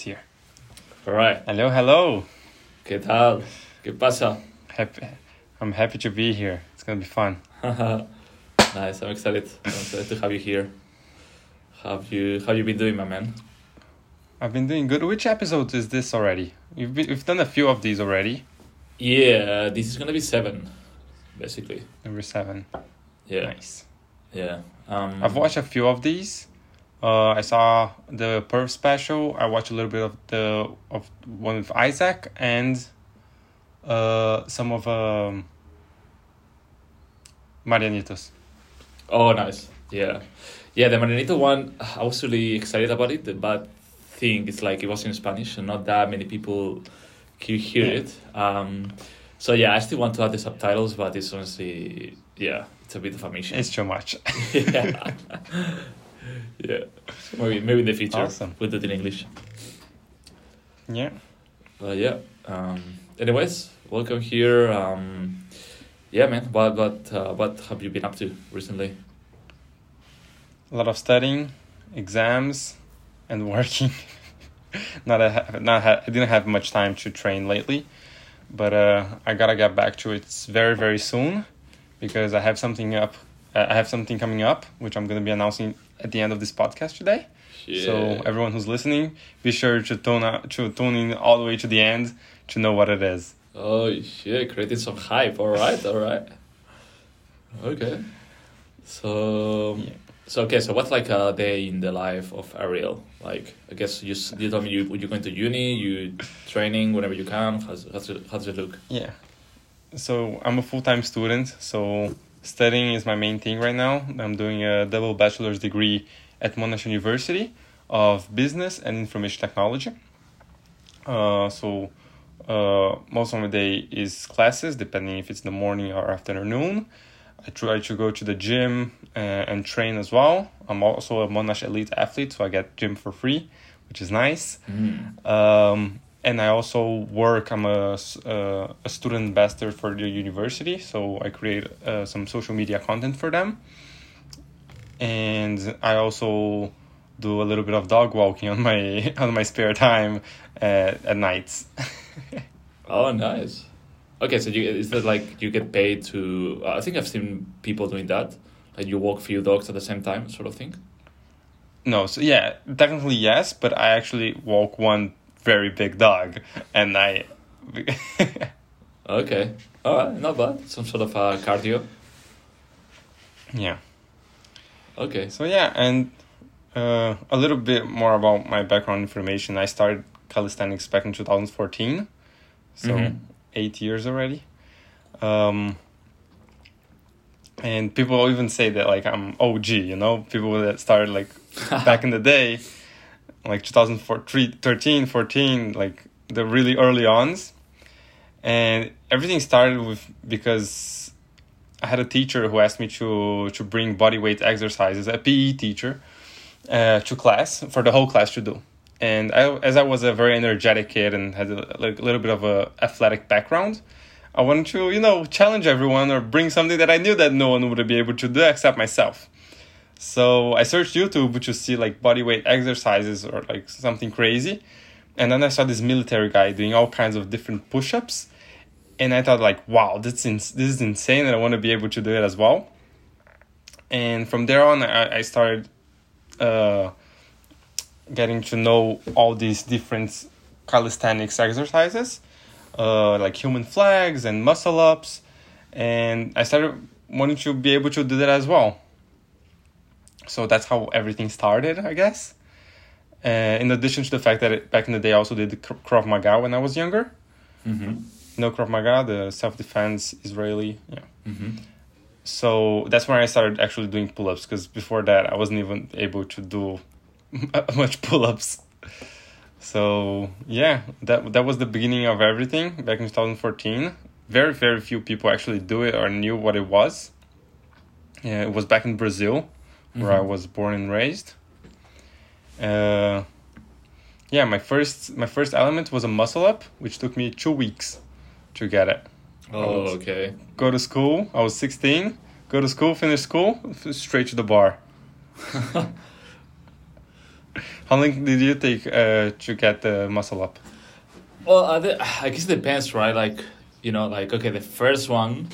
it's here. All right. Hello, hello. ¿Qué tal? ¿Qué pasa? Happy, I'm happy to be here. It's gonna be fun. nice. I'm excited. I'm excited to have you here. Have you How you been doing, my man? I've been doing good. Which episode is this already? You've been, we've done a few of these already. Yeah, this is gonna be seven, basically. Number seven. Yeah. Nice. Yeah. Um, I've watched a few of these. Uh, I saw the Perf special. I watched a little bit of the of one with Isaac and uh, some of um, Marianitos. Oh, nice. Yeah, yeah. The Marianito one, I was really excited about it. The bad thing is like it was in Spanish, and not that many people could hear Yeah. it. Um, so yeah, I still want to add the subtitles, but it's honestly, yeah, it's a bit of a mission. It's too much. yeah. yeah. Maybe maybe in the future Awesome. we'll do it in English. yeah. But yeah. Um, anyways, welcome here. Um, yeah, man. What what uh, what have you been up to recently? A lot of studying, exams, and working. not a, not ha- I didn't have much time to train lately, but uh, I gotta get back to it very very soon, because I have something up. Uh, I have something coming up, which I'm gonna be announcing at the end of this podcast today. So everyone who's listening, be sure to tune out, to tune in all the way to the end to know what it is. Oh shit! Creating some hype. All right. All right. Okay. So. Yeah. So okay, so what's like a day in the life of Ariel? Like, I guess you you told me you you going to uni, you training whenever you can. How's how's it, how's it look? Yeah. So I'm a full time student. So studying is my main thing right now. I'm doing a double bachelor's degree at Monash University of Business and Information Technology. Uh, so uh, most of my day is classes, depending if it's in the morning or afternoon. I try to go to the gym uh, and train as well. I'm also a Monash elite athlete, so I get gym for free, which is nice. Um, and I also work. I'm a, uh, a student ambassador for the university, so I create uh, some social media content for them. And I also do a little bit of dog walking on my on my spare time uh, at nights. Oh, nice. Okay, so you is that like you get paid to? Uh, I think I've seen people doing that. Like you walk few dogs at the same time, sort of thing. no, so yeah, technically yes, but I actually walk one very big dog, and I. Okay. All right, not bad. Some sort of uh, cardio. yeah. Okay. So yeah, and uh, a little bit more about my background information. I started calisthenics back in 2014, so Mhm. eight years already. Um, and people even say that like I'm OG, you know, people that started like back in the day, like 2013, 14, like the really early ons. And everything started with because I had a teacher who asked me to to bring body weight exercises, a PE teacher, uh, to class for the whole class to do. And I, as I was a very energetic kid and had a, like a little bit of a athletic background, I wanted to you know challenge everyone or bring something that I knew that no one would be able to do except myself. So I searched YouTube to see like body weight exercises or like something crazy. And then I saw this military guy doing all kinds of different push-ups. And I thought like, wow, this is, this is insane and I want to be able to do it as well. And from there on, I, I started uh, getting to know all these different calisthenics exercises, uh, like human flags and muscle ups. And I started wanting to be able to do that as well so that's how everything started i guess. Uh, in addition to the fact that it, back in the day i also did krav maga when i was younger. Mm-hmm. no krav maga the self-defense israeli yeah. Mm-hmm. so that's when i started actually doing pull-ups because before that i wasn't even able to do much pull-ups. So yeah that that was the beginning of everything back in 2014 very very few people actually do it or knew what it was. Yeah it was back in brazil where I Mhm. was born and raised. Uh, yeah, my first my first element was a muscle up, which took me two weeks to get it. Oh, okay. Go to school. I was sixteen. Go to school, finish school, straight to the bar. How long did you take uh, to get the muscle up? Well, I, th- I guess it depends, right? Like, you know, like okay, the first one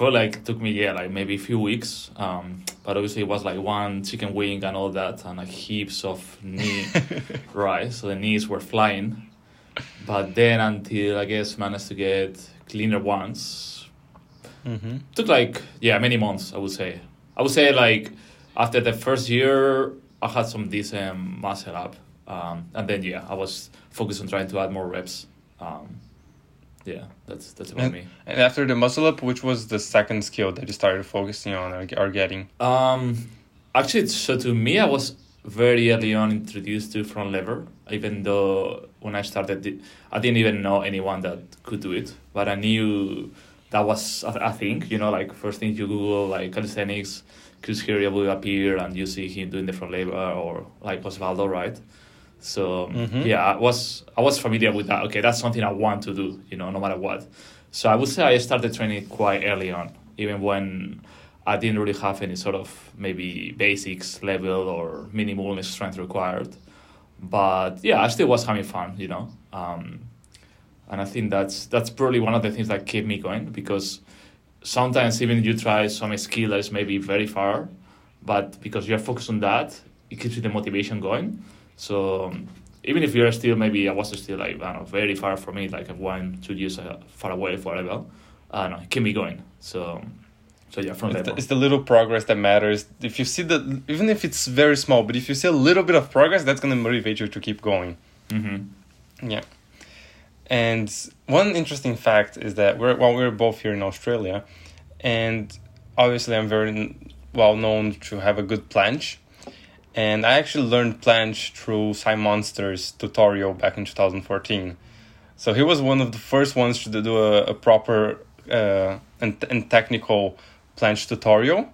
probably like took me yeah, like maybe a few weeks. Um, but obviously it was like one chicken wing and all that, and like heaps of knee, rice So the knees were flying. But then until I guess managed to get cleaner ones, Mm-hmm. took like yeah many months. I would say. I would say like after the first year, I had some decent muscle up, um, and then yeah, I was focused on trying to add more reps. Um, yeah, that's that's about And- me. And after the muscle up, which was the second skill that you started focusing on or, or getting? Um, actually, so to me, I was very early on introduced to front lever. Even though when I started, I didn't even know anyone that could do it, but I knew that was a, a thing. You know, like first thing you Google like calisthenics, Chris Heria will appear, and you see him doing the front lever or like Osvaldo, right? So Mhm. yeah, I was I was familiar with that. Okay, that's something I want to do. You know, no matter what. So I would say I started training quite early on, even when I didn't really have any sort of maybe basics level or minimal strength required. But yeah, I still was having fun, you know. Um, and I think that's that's probably one of the things that kept me going because sometimes even you try some skill that is maybe very far, but because you're focused on that, it keeps you the motivation going. So um, even if you're still maybe I was still like I don't know very far from it, like one two years uh, far away forever, I don't know, it kept me going. So so yeah, from It's there. the, it's the little progress that matters. If you see the, even if it's very small, but if you see a little bit of progress, that's gonna motivate you to keep going. Mm-hmm. Yeah. And one interesting fact is that we're well, we're both here in Australia, and obviously I'm very well known to have a good planche. And I actually learned planche through Simonster's tutorial back in 2014. So he was one of the first ones to do a, a proper uh, and, and technical planche tutorial.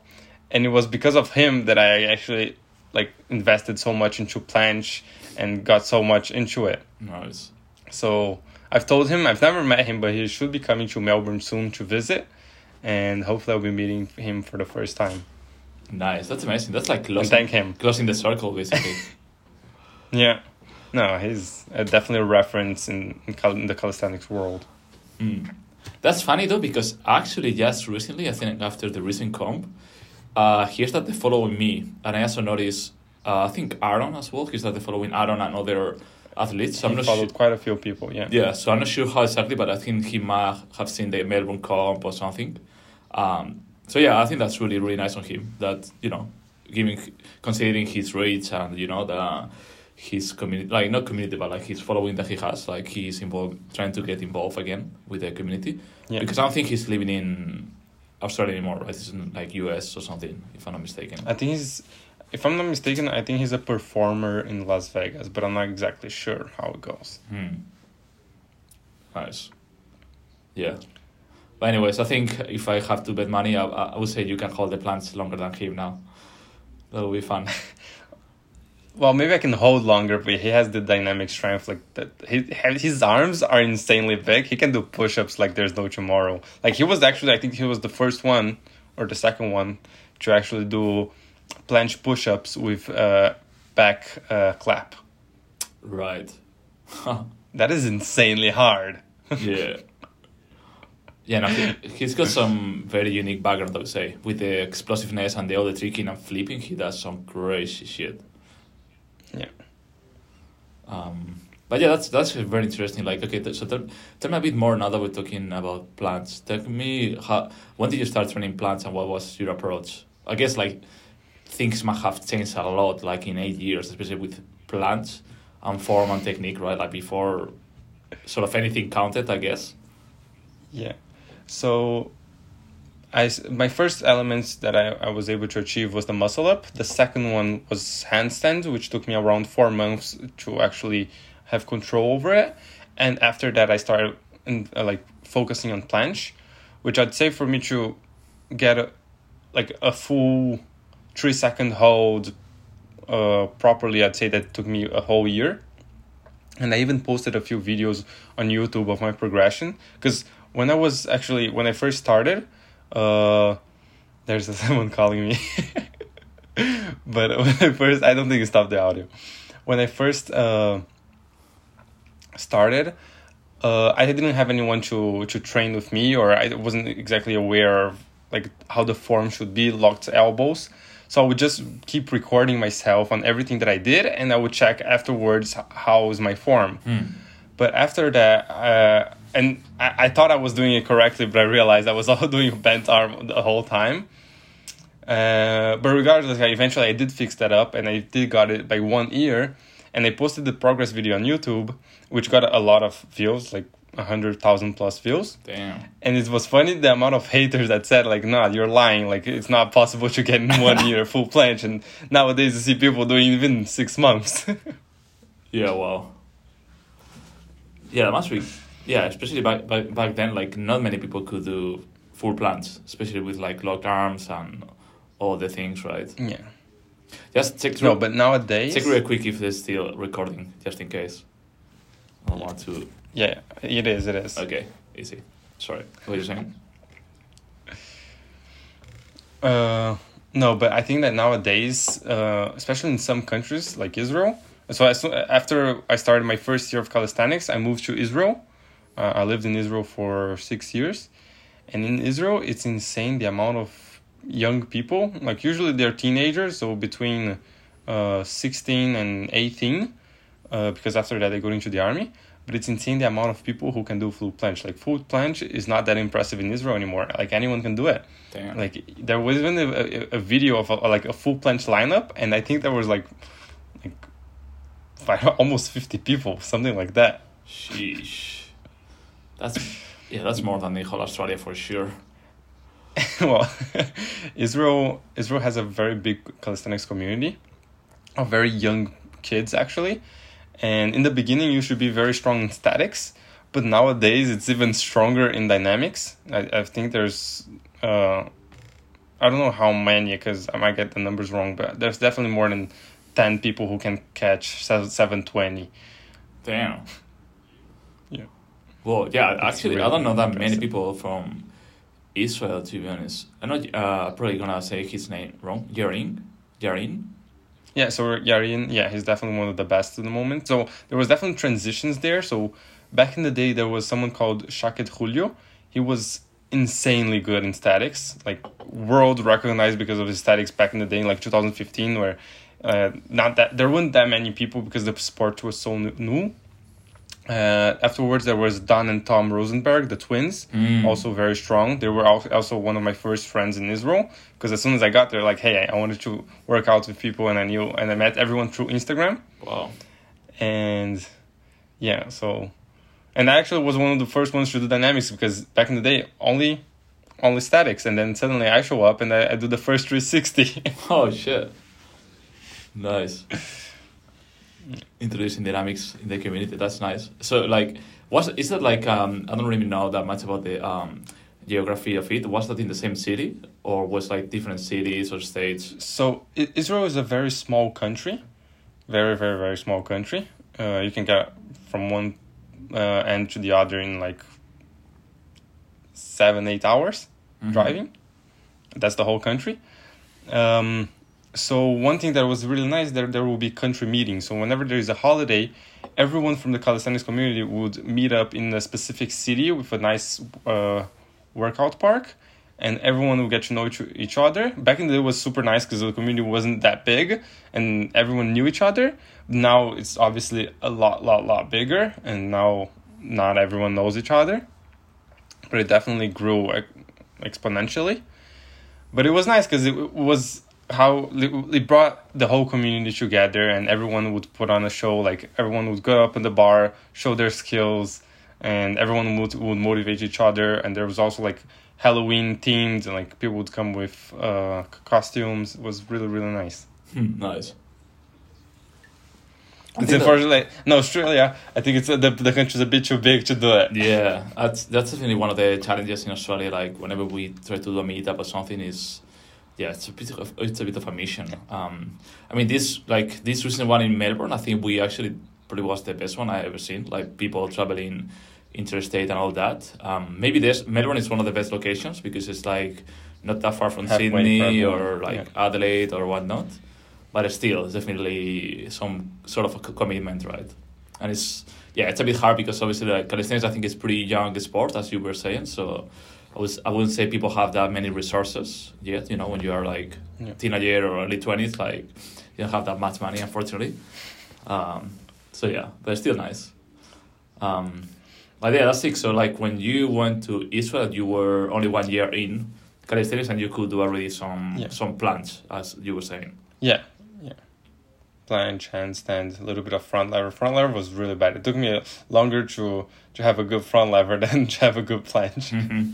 And it was because of him that I actually like invested so much into planche and got so much into it. Nice. So I've told him I've never met him, but he should be coming to Melbourne soon to visit, and hopefully I'll be meeting him for the first time Nice. That's amazing. That's like and closing, thank him. closing the circle basically. Yeah, no, he's uh, definitely a reference in in, the calisthenics world. Mm. That's funny though because actually just recently, I think after the recent comp, uh, he started following me, and I also noticed. Uh, I think Aaron as well. He started following Aaron and other athletes. So I'm not followed quite a few people. Yeah. Yeah, so I'm not sure how exactly, but I think he might have seen the Melbourne comp or something. Um, so yeah, I think that's really really nice on him. That you know, giving considering his reach and you know the his community, like not community, but like his following that he has, like he's involved, trying to get involved again with the community. Yeah. Because I don't think he's living in Australia anymore, right? He's in like US or something, if I'm not mistaken. I think he's, if I'm not mistaken, I think he's a performer in Las Vegas, but I'm not exactly sure how it goes. Hmm. Nice. Yeah. But anyways, I think if I have to bet money, I, I would say you can hold the planche longer than him now. That will be fun. Well, maybe I can hold longer, but he has the dynamic strength. Like that, his his arms are insanely big. He can do push-ups like there's no tomorrow. Like he was actually, I think he was the first one or the second one to actually do planche push-ups with uh, back uh, clap. right. That is insanely hard. yeah. Yeah, no, he, he's got some very unique background, I would say. With the explosiveness and the other tricking and flipping, he does some crazy shit. Yeah. Um, but yeah, that's that's very interesting. Like, okay, th- so tell, tell me a bit more now that we're talking about planche. Tell me how when did you start training planche and what was your approach? I guess like things might have changed a lot, like in eight years, especially with planche and form and technique, right? Like before, sort of anything counted, I guess. Yeah. So, I, my first elements that I, I was able to achieve was the muscle up. The second one was handstand, which took me around four months to actually have control over it. And after that, I started in, uh, like focusing on planche, which I'd say for me to get a, like a full three second hold uh, properly, I'd say that took me a whole year. And I even posted a few videos on YouTube of my progression because when I was actually when I first started, uh, there's someone calling me. but when I first, I don't think it stopped the audio. When I first uh, started, uh, I didn't have anyone to to train with me, or I wasn't exactly aware of like how the form should be, locked elbows. So I would just keep recording myself on everything that I did, and I would check afterwards how was my form. But after that, uh, and I, I thought I was doing it correctly, but I realized I was all doing bent arm the whole time. Uh, but regardless, I eventually I did fix that up, and I did got it by one ear, and I posted the progress video on YouTube, which got a lot of views, like a hundred thousand plus views. Damn. And it was funny the amount of haters that said like, "Nah, you're lying. Like it's not possible to get in one year full planche." And nowadays, you see people doing even six months. Yeah, wow. Yeah, that must be. Yeah, especially back, back back then, like not many people could do full planche, especially with like locked arms and all the things, right? yeah. Just check. No, but nowadays, check real quick if they're still recording, just in case. I don't want to. yeah, it is. It is. Okay, easy. Sorry, what are you saying? Uh, no, but I think that nowadays, uh, especially in some countries like Israel, so as, after I started my first year of calisthenics, I moved to Israel. Uh, I lived in Israel for six years, and in Israel, it's insane the amount of young people. Like usually they're teenagers, so between uh, sixteen and eighteen, uh, because after that they go into the army. But it's insane the amount of people who can do full planche. Like full planche is not that impressive in Israel anymore. Like anyone can do it. Damn. Like there was even a, a, a video of a, like a full planche lineup, and I think there was like like five, almost fifty people, something like that. Sheesh. That's yeah, that's more than the whole Australia for sure. well, Israel Israel has a very big calisthenics community, of very young kids actually, and in the beginning you should be very strong in statics, but nowadays it's even stronger in dynamics. I, I think there's uh, I don't know how many because I might get the numbers wrong, but there's definitely more than ten people who can catch seven twenty. Damn. Well, yeah. Actually, I don't know that many people from Israel. To be honest, I'm not uh, probably gonna say his name wrong. Yarin, Yarin. Yeah, so Yarin, yeah, he's definitely one of the best at the moment. So there was definitely transitions there. So back in the day, there was someone called Shaket Julio. He was insanely good in statics, like world recognized because of his statics back in the day, in like 2015, where uh, not that there weren't that many people because the sport was so new. Uh, afterwards, there was Don and Tom Rosenberg, the twins, also very strong. They were also one of my first friends in Israel because as soon as I got there, like, hey, I wanted to work out with people, and I knew, and I met everyone through Instagram, Wow. and yeah, so, and I actually was one of the first ones to do dynamics because back in the day, only, only statics, and then suddenly I show up and I, I do the first 360. Oh shit. Nice. Introducing dynamics in the community. That's nice. So like, was is that like um I don't really know that much about the um geography of it. Was that in the same city or was like different cities or states? So Israel is a very small country, very very very small country. Uh, you can get from one uh, end to the other in like seven eight hours driving. That's the whole country. Um, so one thing that was really nice there there will be country meetings. So whenever there is a holiday, everyone from the calisthenics community would meet up in a specific city with a nice uh, workout park and everyone would get to know each, other. Back in the day, it was super nice because the community wasn't that big and everyone knew each other. Now it's obviously a lot, lot, lot bigger, and now not everyone knows each other. But it definitely grew exponentially. But it was nice because it was how it brought the whole community together, and everyone would put on a show. Like everyone would go up in the bar, show their skills, and everyone would would motivate each other. And there was also like Halloween themed, and like people would come with uh, costumes. It was really really nice. Hmm, nice. I It's think that- unfortunately no Australia. I think it's uh, the the country's a bit too big to do it. Yeah, that's that's definitely one of the challenges in Australia. Like whenever we try to do a meetup or something, is yeah, it's a bit of it's a bit of a mission. Um, I mean this like this recent one in Melbourne, I think we actually probably was the best one I ever seen. Like people traveling interstate and all that. Um, maybe this Melbourne is one of the best locations because it's like not that far from Halfway Sydney from- or like Adelaide or whatnot. But still, it's definitely some sort of a commitment, right? And it's yeah, it's a bit hard because obviously like calisthenics, I think is pretty young sport, as you were saying. So I was I wouldn't say people have that many resources yet. You know, when you are like Yeah. teenager or early twenties, like you don't have that much money, unfortunately. Um, so yeah, but it's still nice. Um, but yeah, that's it. So like when you went to Israel, you were only one year in calisthenics, and you could do already some Yeah. some plans, as you were saying. Yeah, yeah. Planche, handstand, a little bit of front lever. Front lever was really bad. It took me longer to to have a good front lever than to have a good planche. hmm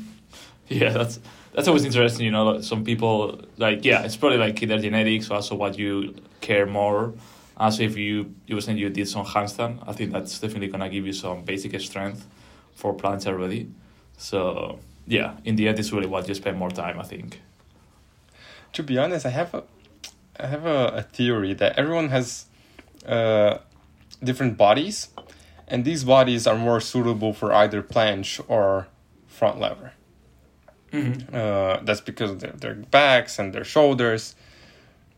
Yeah, that's that's always interesting. You know, some people like yeah, it's probably like either genetics or also what you care more. Also, if you you were saying you did some handstand, I think that's definitely gonna give you some basic strength for planche already. So yeah, in the end, it's really what you spend more time. I think. To be honest, I have a I have a, a theory that everyone has uh, different bodies, and these bodies are more suitable for either planche or front lever. Mm-hmm. Uh, that's because of their, their backs and their shoulders.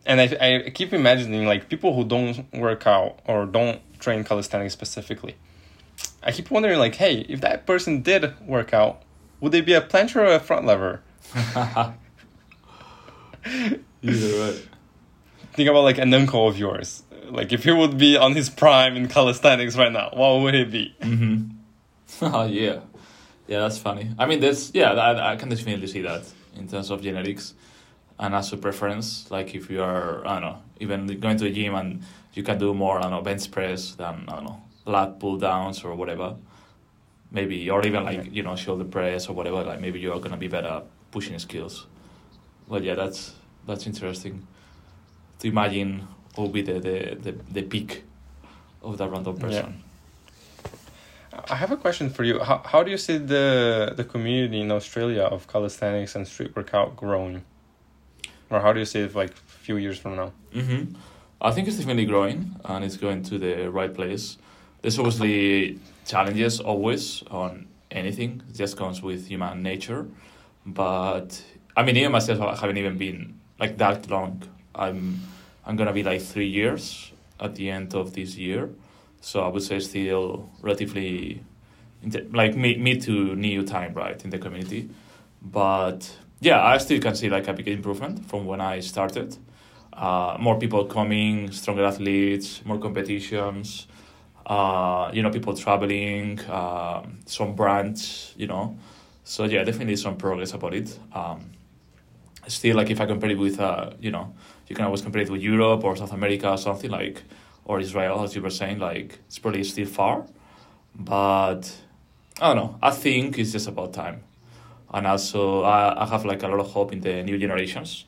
And I, I keep imagining like people who don't work out or don't train calisthenics specifically. I keep wondering like, hey, if that person did work out, would they be a plancher or a front lever? Either way. Think about like an uncle of yours. Like if he would be on his prime in calisthenics right now, what would he be? Mm-hmm. oh yeah, yeah, that's funny. I mean, there's yeah, I, I can definitely see that in terms of genetics and also preference. Like if you are, I don't know, even going to the gym and you can do more, I don't know, bench press than I don't know, lat pull downs or whatever. Maybe or even like you know shoulder press or whatever. Like maybe you are gonna be better at pushing skills. But yeah, that's that's interesting to imagine what will be the the, the, the peak of that random person. I have a question for you. How, how do you see the the community in Australia of calisthenics and street workout growing? Or how do you see it like a few years from now? Mm-hmm. I think it's definitely growing and it's going to the right place. There's obviously challenges always on anything. It just comes with human nature. But I mean, even myself, I haven't even been like that long. I'm I'm gonna be like three years at the end of this year, so I would say still relatively, the, like mid mid to new time, right, in the community. But yeah, I still can see like a big improvement from when I started uh, more people coming, stronger athletes, more competitions, uh, you know, people traveling, um some brands, you know. So yeah, definitely some progress about it. Um, still, like if I compare it with, uh, you know, you can always compare it with Europe or South America or something like, or Israel, as you were saying, like it's probably still far, but I don't know. I think it's just about time, and also I, I have like a lot of hope in the new generations.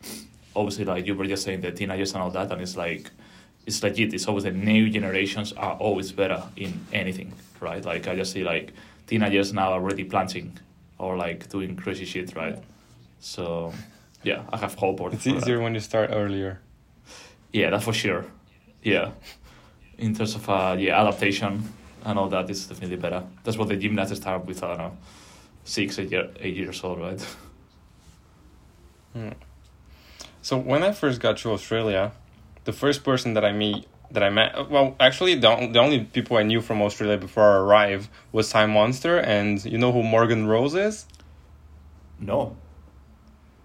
Obviously like you were just saying the teenagers and all that and it's like it's legit. It's always the new generations are always better in anything right? Like i just see like teenagers now already planching or like doing crazy shit right? So yeah i have hope for It's for that. easier when you start earlier. yeah that's for sure. Yeah in terms of uh, yeah adaptation and all that is definitely better that's what the gymnasts start with i don't know six eight, year, eight years old right Hmm. So when I first got to Australia, the first person that I meet that I met well actually the, the only people I knew from Australia before I arrived was Simonster and you know who Morgan Rose is? no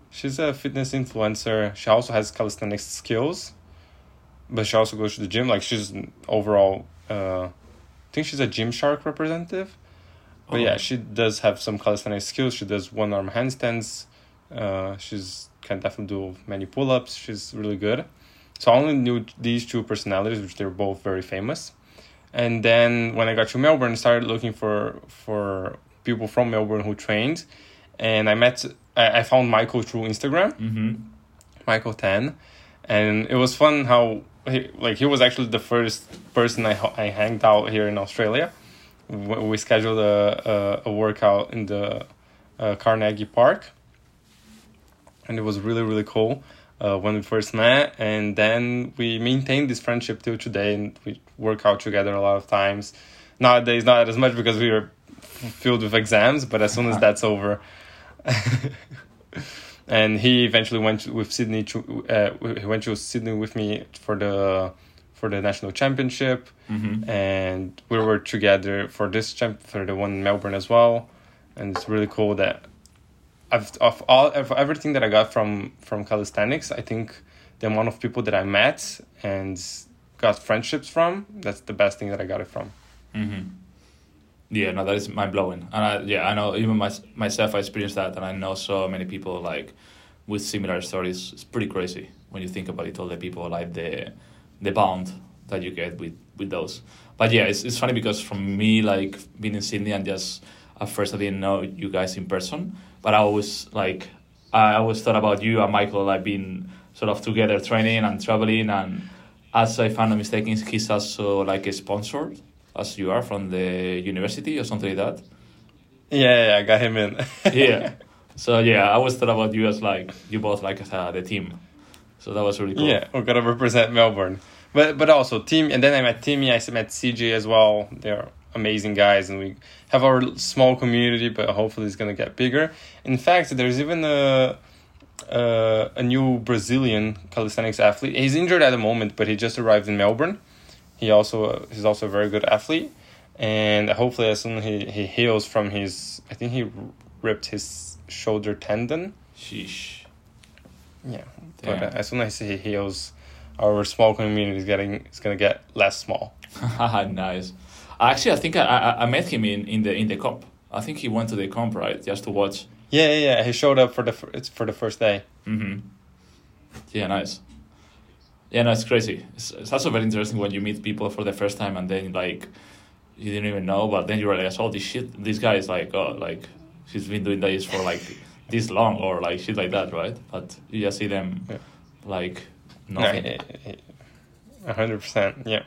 She's a fitness influencer. She also has calisthenics skills. But she also goes to the gym. Like she's an overall uh I think she's a Gymshark representative. But Oh. yeah, she does have some calisthenics skills. She does one arm handstands. Uh, she's can definitely do many pull ups. She's really good. So I only knew these two personalities, which they're both very famous. And then when I got to Melbourne, I started looking for for people from Melbourne who trained, and I met I, I found Michael through Instagram, mm-hmm Michael Tan, and it was fun how he, like he was actually the first person I I hanged out here in Australia. We scheduled a a, a workout in the uh, Carnegie Park, and it was really really cool uh, when we first met, and then we maintained this friendship till today, and we work out together a lot of times. Nowadays, not as much because we are filled with exams, but as soon as that's over, and he eventually went with Sydney. To, uh, he went to Sydney with me for the for the national championship, Mhm. and we were together for this champ for the one in Melbourne as well, and it's really cool that I've of all of everything that I got from from calisthenics. I think the amount of people that I met and got friendships from that's the best thing that I got it from. Mm-hmm. Yeah, no, that is mind blowing, and I, yeah, I know even my, myself, I experienced that, and I know so many people like with similar stories. It's pretty crazy when you think about it. All the people like the the bond that you get with with those. But yeah, it's it's funny because from me like being in Sydney and just at first I didn't know you guys in person, but I always like I always thought about you and Michael like being sort of together training and traveling and as I found a mistake, he's also like a sponsored as you are from the university or something like that. Yeah, yeah, I got him in. yeah. So yeah, I always thought about you as like you both like uh, the team. So that was really cool. Yeah, we're gonna represent Melbourne, but but also team, and then I met Timmy. I met CJ as well. They're amazing guys, and we have our small community, but hopefully it's gonna get bigger. In fact, there's even a uh, a new Brazilian calisthenics athlete. He's injured at the moment, but he just arrived in Melbourne. He also he's also a very good athlete, and hopefully as soon as he he heals from his, I think he ripped his shoulder tendon. Sheesh. Yeah, Damn. but as soon as he heals, our small community is getting is gonna get less small. nice. Actually, I think I, I I met him in, in the in the comp. I think he went to the comp right just to watch. Yeah, yeah, yeah. He showed up for the it's for the first day. Mm-hmm. Yeah, nice. Yeah, no, it's crazy. It's, it's also very interesting when you meet people for the first time and then like you didn't even know, but then you realize, oh, this shit, this guy is like, oh, like he's been doing this for like this long or like shit like that, right? But you just see them Yeah. like nothing. A hundred percent. Yeah.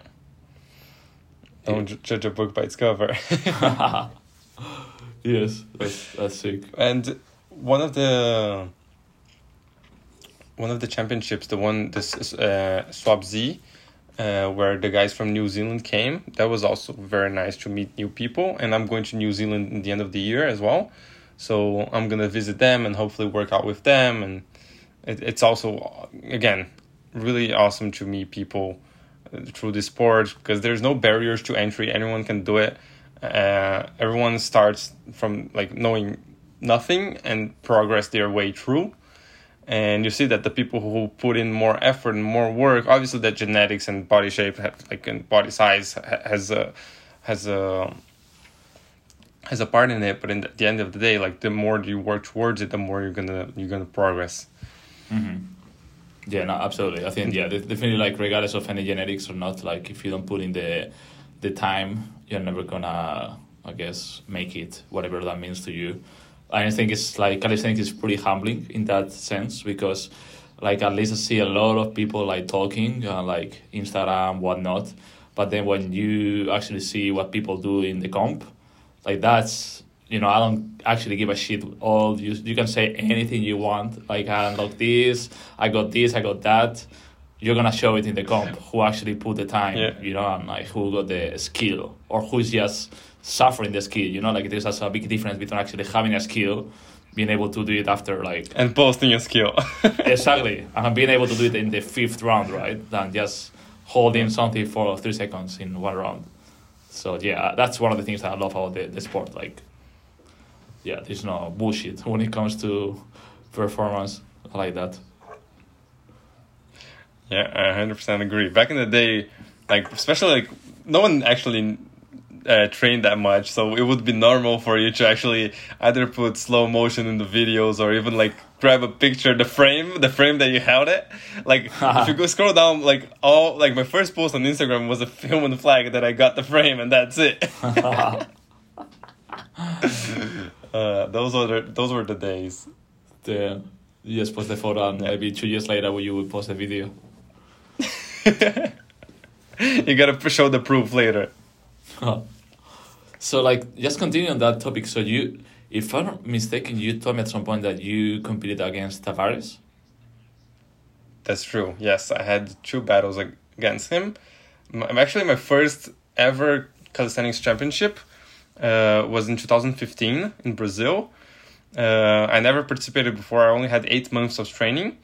Don't ju- judge a book by its cover. yes, that's that's sick. and one of the one of the championships, the one this uh, Swap Z, uh, where the guys from New Zealand came. That was also very nice to meet new people, and I'm going to New Zealand in the end of the year as well. So I'm gonna visit them and hopefully work out with them, and it, it's also again really awesome to meet people uh, through this sport because there's no barriers to entry. Anyone can do it. Uh, everyone starts from like knowing nothing and progress their way through. And you see that the people who put in more effort and more work, obviously, that genetics and body shape, have, like and body size, has a has a has a part in it. But in the, end of the day, like the more you work towards it, the more you're gonna you're gonna progress. Mm-hmm. Yeah, no, absolutely. I think yeah, definitely like regardless of any genetics or not, like if you don't put in the the time, you're never gonna, I guess, make it whatever that means to you. I think it's like calisthenics is pretty humbling in that sense because, like, at least I see a lot of people like talking, uh, like Instagram, whatnot. But then when you actually see what people do in the comp, like that's you know I don't actually give a shit. All you you can say anything you want. Like I unlocked this, I got this, I got that. You're gonna show it in the comp who actually put the time, Yeah. you know, and like who got the skill or who's just suffering the skill. You know, like there's also a big difference between actually having a skill, being able to do it after like And posting your skill. exactly, and being able to do it in the fifth round, right? Than just holding something for three seconds in one round. So yeah, that's one of the things that I love about the, the sport. Like, yeah, there's no bullshit when it comes to performance like that. Yeah, I hundred percent agree. Back in the day, like especially like no one actually uh, trained that much, so it would be normal for you to actually either put slow motion in the videos or even like grab a picture, the frame, the frame that you held it. Like if you go scroll down, like all like my first post on Instagram was a human flag that I got the frame and that's it. uh, those were the, those were the days. The you just post the photo, and maybe two years later, you would post a video. you gotta show the proof later. so like just continue on that topic. So you, if I'm not mistaken, you told me at some point that you competed against Tavares. That's true. Yes, I had two battles against him. I'm actually my first ever calisthenics championship uh, was in 2015 in Brazil. Uh, I never participated before. I only had eight months of training,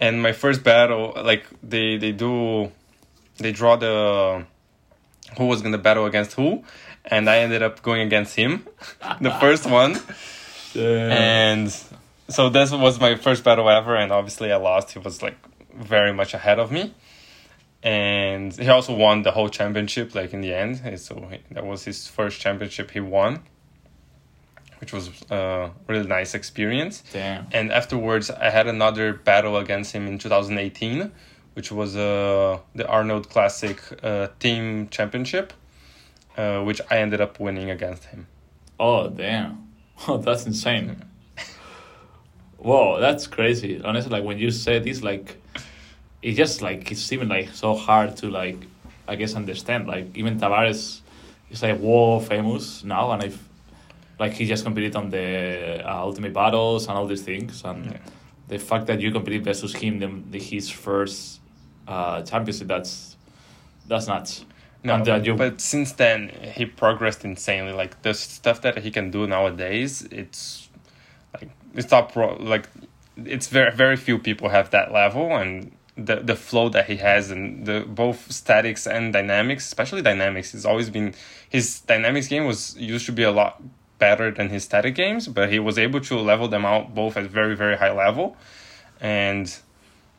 and my first battle, like they they do, they draw the who was gonna battle against who, and I ended up going against him, the first one, and so this was my first battle ever, and obviously I lost. He was like very much ahead of me, and he also won the whole championship. Like in the end, so that was his first championship he won, which was a really nice experience. Damn. And afterwards, I had another battle against him in 2018, which was uh, the Arnold Classic uh, Team Championship, uh, which I ended up winning against him. Oh damn! Oh, that's insane. Whoa, that's crazy. Honestly, like when you say this, like it just like it's even like so hard to like I guess understand. Like even Tavares is like world famous now, and if like he just competed on the uh, Ultimate Battles and all these things, and Yeah. the fact that you competed versus him, the, the his first uh, championship, that's that's nuts. No, and that you but since then he progressed insanely. Like the stuff that he can do nowadays, it's like it's not pro. Like it's very very few people have that level, and the the flow that he has, and the both statics and dynamics, especially dynamics, has always been his dynamics game was used to be a lot better than his static games, but he was able to level them out both at very very high level, and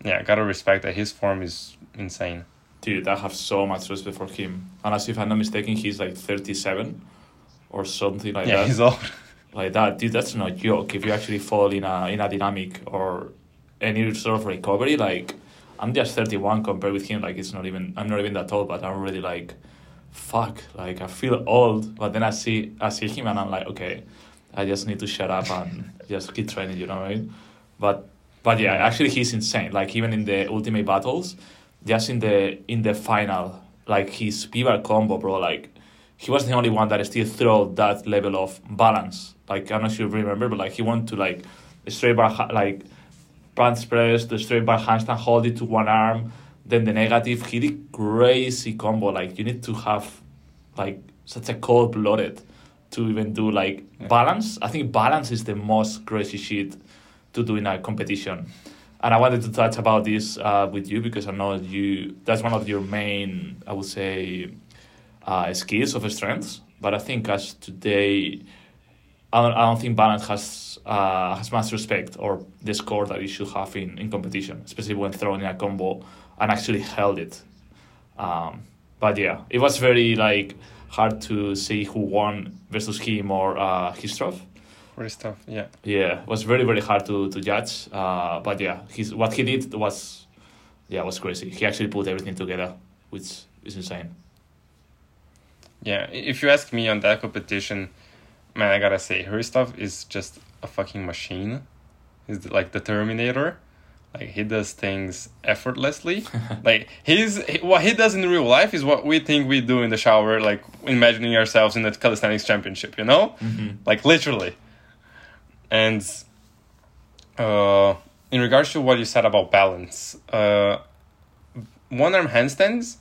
yeah, gotta respect that his form is insane. Dude, I have so much respect for him. And as if I'm not mistaken, he's like 37 or something like yeah, that. he's old. Like that, dude, that's not joke. If you actually fall in a in a dynamic or any sort of recovery, like I'm just 31 compared with him. Like it's not even I'm not even that old, but I'm already like, fuck. Like I feel old, but then I see I see him and I'm like, okay, I just need to shut up and just keep training. You know what I mean? But but yeah, actually he's insane. Like even in the ultimate battles, just in the in the final, like his pivot combo, bro. Like he was the only one that still throw that level of balance. Like I'm not sure if you remember, but like he went to like straight bar like punch press, the straight bar handstand, hold it to one arm, then the negative. He did crazy combo. Like you need to have like such a cold blooded to even do like balance. I think balance is the most crazy shit to do in a competition. And I wanted to touch about this uh, with you because I know you that's one of your main, I would say, uh, skills of strengths. But I think as today, I don't, I don't think balance has uh, has much respect or the score that it should have in, in competition, especially when throwing a combo and actually held it. Um, but yeah, it was very like hard to see who won versus him or uh, Histrov. Stuff, yeah. Yeah, it was very very hard to to judge. Uh, but yeah, his what he did was, yeah, was crazy. He actually put everything together, which is insane. Yeah, if you ask me on that competition, man, I gotta say, stuff is just a fucking machine. He's like the Terminator. Like he does things effortlessly. like he's he- what he does in real life is what we think we do in the shower, like imagining ourselves in the calisthenics championship. You know, Mm-hmm. like literally. And uh, in regards to what you said about balance, uh, one arm handstands,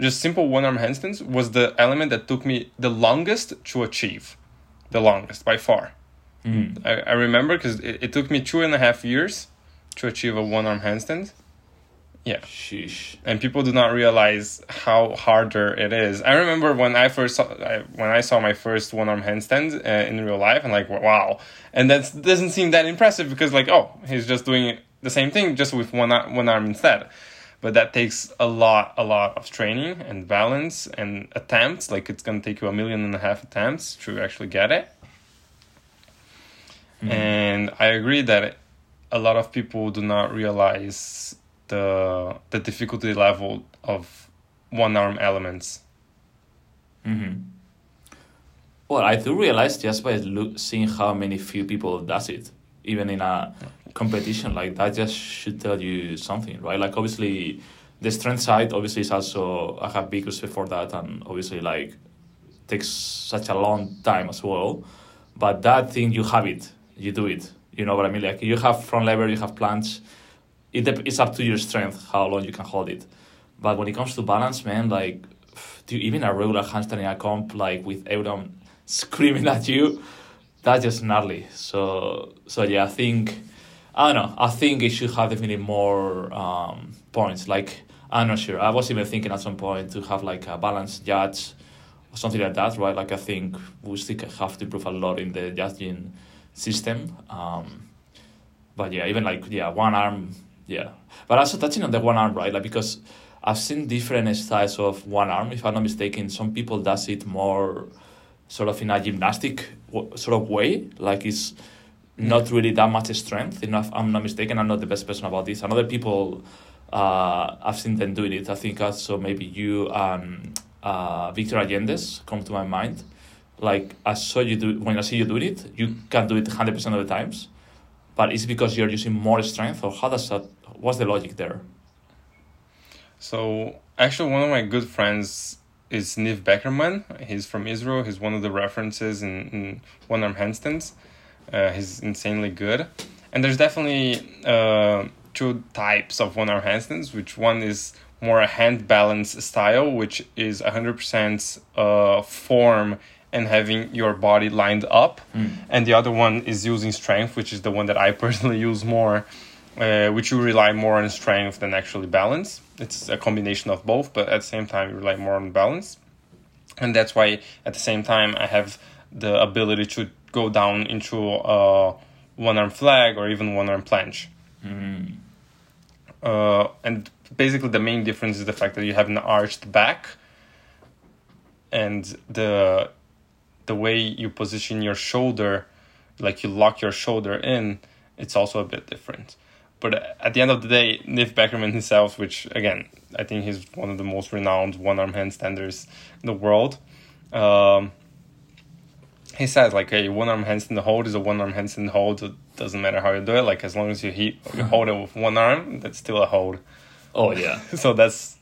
just simple one arm handstands, was the element that took me the longest to achieve, the longest by far. Mm. I, I remember because it, it took me two and a half years to achieve a one arm handstand. Yeah Sheesh. and people do not realize how harder it is. I remember when I first saw, I, when I saw my first one arm handstand uh, in real life, and like wow, and that doesn't seem that impressive because like oh he's just doing the same thing just with one one arm instead, but that takes a lot a lot of training and balance and attempts. Like it's gonna take you a million and a half attempts to actually get it. And I agree that a lot of people do not realize the the difficulty level of one arm elements. Mm-hmm. Well, I do realize just by look, seeing how many few people does it, even in a competition like that, just should tell you something, right? Like obviously, the strength side obviously is also I have big respect for that, and obviously like takes such a long time as well. But that thing you have it, you do it. You know what I mean? Like you have front lever, you have planche. It it's up to your strength how long you can hold it. But when it comes to balance, man, like do even a regular handstand in a comp like with everyone screaming at you, that's just gnarly. So so yeah, I think I don't know. I think it should have definitely more um, points. Like I'm not sure. I was even thinking at some point to have like a balanced judge or something like that, right? Like I think we still have to improve a lot in the judging system. Um, but yeah, even like yeah, one arm, yeah. But also touching on the one arm, right? Like because I've seen different styles of one arm. If I'm not mistaken, some people does it more sort of in a gymnastic w- sort of way, like it's not really that much strength. Enough, I'm not mistaken. I'm not the best person about this. And other people, uh, I've seen them doing it. I think also maybe you and uh, Victor Allendes come to my mind. Like I saw you do when I see you doing it, you can do it hundred percent of the times, but it's because you're using more strength, or how does that? What's the logic there? So actually, one of my good friends is Niv Beckerman. He's from Israel. He's one of the references in, in one arm handstands. Uh, he's insanely good. And there's definitely uh, two types of one arm handstands, which one is more a hand balance style, which is 100% uh, form and having your body lined up. Mm. And the other one is using strength, which is the one that I personally use more, uh, which you rely more on strength than actually balance. It's a combination of both, but at the same time, you rely more on balance. And that's why at the same time, I have the ability to go down into a one arm flag or even one arm planche. Mm. Uh, and basically, the main difference is the fact that you have an arched back, and the the way you position your shoulder, like you lock your shoulder in, it's also a bit different. But at the end of the day, Niv Beckerman himself, which again I think he's one of the most renowned one arm handstanders in the world. Um, he says like, "Hey, one arm handstand hold is a one arm handstand hold. It doesn't matter how you do it. Like as long as you you hold it with one arm, that's still a hold." Oh yeah. so that's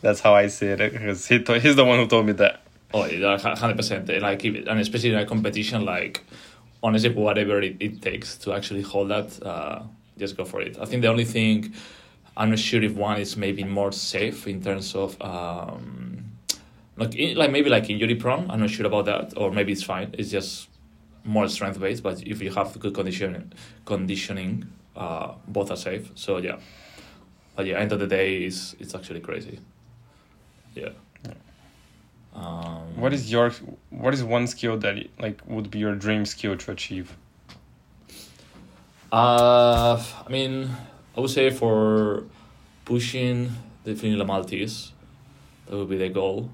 that's how I see it because he he's the one who told me that. Oh, yeah, hundred percent. Like, if, and especially in a competition, like honestly, whatever it, it takes to actually hold that, uh, just go for it. I think the only thing I'm not sure if one is maybe more safe in terms of um, like in, like maybe like injury prone. I'm not sure about that, or maybe it's fine. It's just more strength based. But if you have good conditioning, conditioning, uh, both are safe. So yeah, but yeah, end of the day, is it's actually crazy. Yeah. Um, What is your what is one skill that like would be your dream skill to achieve? Uh, I mean, I would say for pushing definitely the Maltese, that would be the goal.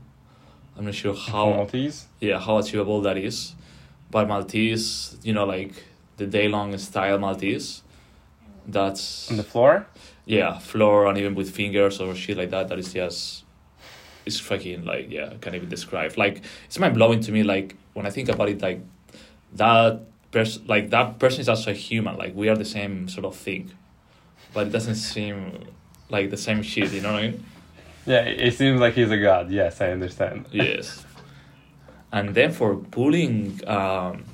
I'm not sure how Maltese? yeah how achievable that is, but Maltese, you know, like the day long style Maltese, that's On the floor? yeah floor and even with fingers or shit like that. That is just it's fucking like yeah I can't even describe. Like it's mind blowing to me. Like when I think about it, like that person like that person is also a human. Like we are the same sort of thing, but it doesn't seem like the same shit. You know what I mean? Yeah, it seems like he's a god. Yes, I understand. yes. And then for pulling, um,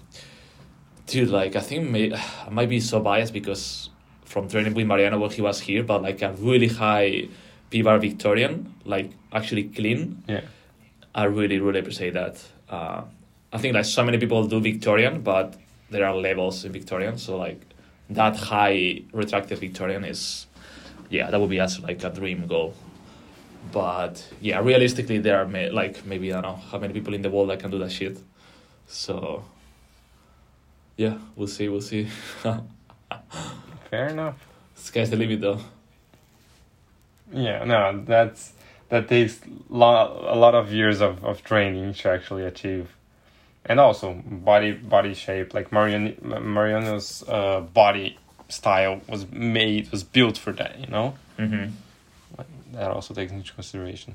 dude, like I think may, I might be so biased because from training with Mariano when he was here, but like a really high Bar Victorian, like actually clean. Yeah. I really, really appreciate that. Uh, I think like so many people do Victorian, but there are levels in Victorian. So like that high retracted Victorian is, yeah, that would be as like a dream goal. But yeah, realistically, there are may- like maybe I don't know how many people in the world that can do that shit. So yeah, we'll see, we'll see. Fair enough. Sky's the limit though. Yeah, no, that's that takes lo- a lot of years of, of training to actually achieve, and also body body shape. Like Mariano Mariano's uh, body style was made was built for that. You know, Mm-hmm. that also takes into consideration.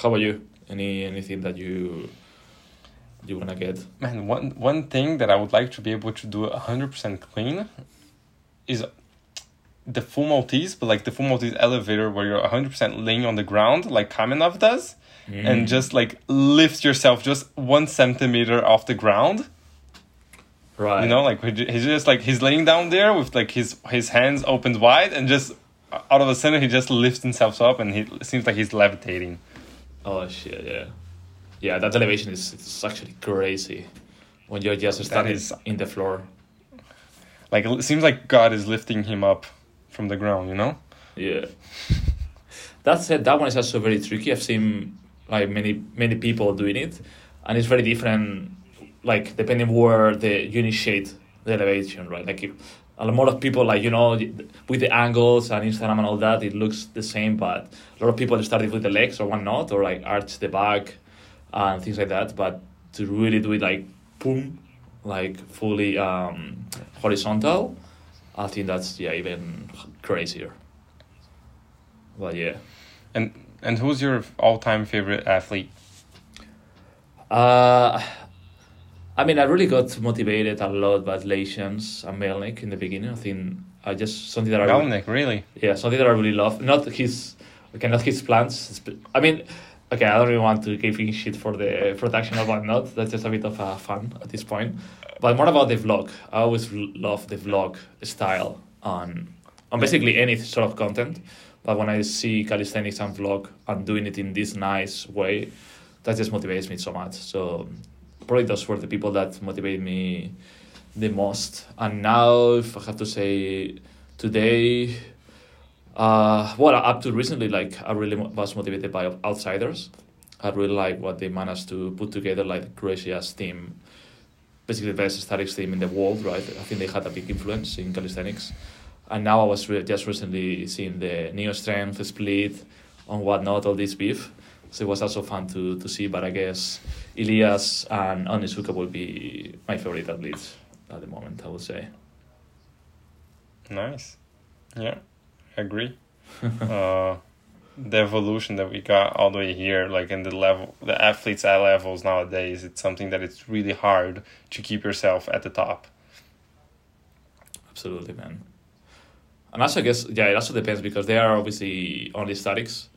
How about you? Any anything that you you wanna get? Man, one one thing that I would like to be able to do hundred percent clean is the full Maltese, but like the full Maltese elevator where you're hundred percent laying on the ground, like Kamenov does, Mm. and just like lift yourself just one centimeter off the ground. right. You know, like he's just like he's laying down there with like his his hands opened wide, and just out of a sudden he just lifts himself up, and he it seems like he's levitating. Oh shit! Yeah, yeah, that elevation is it's actually crazy when you're just standing is- in the floor. Like it seems like God is lifting him up from the ground. You know. Yeah. that said, that one is also very tricky. I've seen like many many people doing it, and it's very different. Like depending where the you initiate the elevation, right? Like if, a lot of people like you know with the angles and Instagram and all that, it looks the same. But a lot of people started with the legs or whatnot, or like arch the back and things like that. But to really do it like boom, like fully um, horizontal, I think that's yeah even crazier. But yeah. And and who's your all time favorite athlete? Uh, I mean, I really got motivated a lot by Latians and Melnick in the beginning. I think I just something that I really, really? yeah something that I really love. Not his, okay, not his plans. I mean, okay, I don't really want to give him shit for the production or whatnot. That's just a bit of uh, fun at this point. But more about the vlog. I always love the vlog style on on basically any sort of content. But when I see calisthenics and vlog and doing it in this nice way, that just motivates me so much. So probably those were the people that motivate me the most. And now, if I have to say, today, uh, well, up to recently, like I really was motivated by outsiders. I really like what they managed to put together, like Croatia's team, basically the best statics team in the world, right? I think they had a big influence in calisthenics. And now I was re- just recently seeing the Neo Strength split on whatnot, all this beef. So it was also fun to, to see, but I guess Elias and Onizuka will be my favorite athletes at the moment, I would say. Nice. Yeah, agree. uh, the evolution that we got all the way here, like in the level, the athletes at levels nowadays, it's something that it's really hard to keep yourself at the top. Absolutely, man. And also, I guess, yeah, it also depends because they are obviously only statics,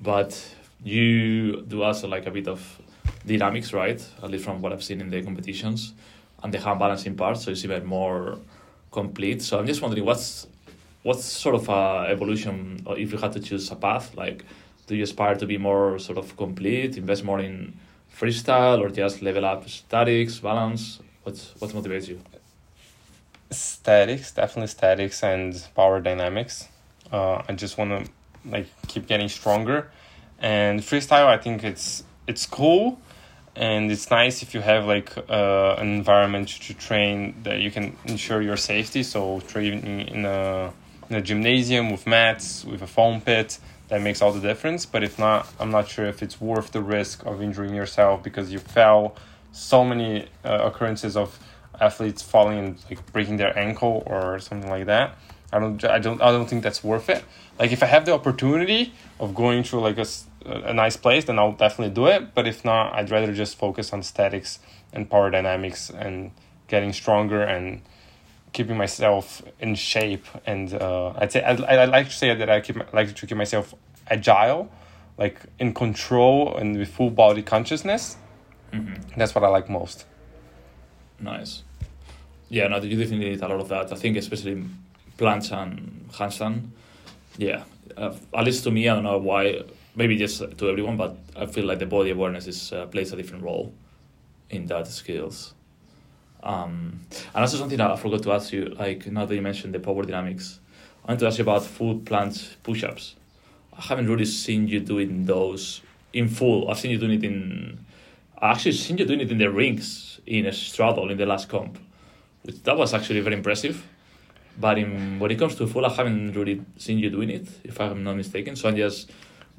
but you do also like a bit of dynamics, right? At least from what I've seen in the competitions, and the hand balancing part, so it's even more complete. So I'm just wondering, what's what's sort of a evolution, if you had to choose a path, like, do you aspire to be more sort of complete, invest more in freestyle, or just level up statics, balance? What's what motivates you? Statics, definitely statics and power dynamics. Uh, I just want to like keep getting stronger, and freestyle. I think it's it's cool, and it's nice if you have like uh, an environment to train that you can ensure your safety. So training in a in a gymnasium with mats with a foam pit that makes all the difference. But if not, I'm not sure if it's worth the risk of injuring yourself because you fell. So many uh, occurrences of athletes falling and like breaking their ankle or something like that. I don't, I don't, I don't think that's worth it. Like if I have the opportunity of going to like a, a nice place, then I'll definitely do it. But if not, I'd rather just focus on statics and power dynamics and getting stronger and keeping myself in shape. And uh, I'd say I'd, I'd like to say that I keep like to keep myself agile, like in control and with full body consciousness. Mm-hmm. That's what I like most. Nice. Yeah, no, you definitely need a lot of that. I think especially planche and handstand. Yeah, uh, at least to me, I don't know why. Maybe just to everyone, but I feel like the body awareness is uh, plays a different role in that skills. Um, and also something that I forgot to ask you, like now that you mentioned the power dynamics, I want to ask you about full plant push-ups. I haven't really seen you doing those in full. I've seen you doing it in. I actually seen you doing it in the rings in a straddle in the last comp, which that was actually very impressive. But in when it comes to full, I haven't really seen you doing it, if I'm not mistaken. So I'm just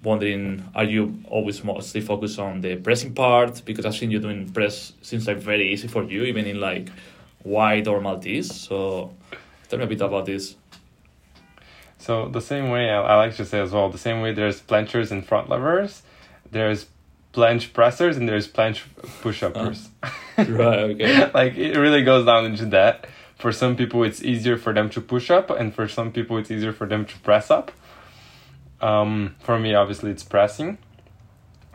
wondering, are you always mostly focused on the pressing part? Because I've seen you doing press seems like very easy for you, even in like wide or Maltese. So tell me a bit about this. So the same way I, I like to say as well, the same way there's planchers and front levers, there's planche pressers and there's planche push-uppers. Ah. Right, okay. like it really goes down into that. For some people, it's easier for them to push up, and for some people, it's easier for them to press up. Um, for me, obviously, it's pressing.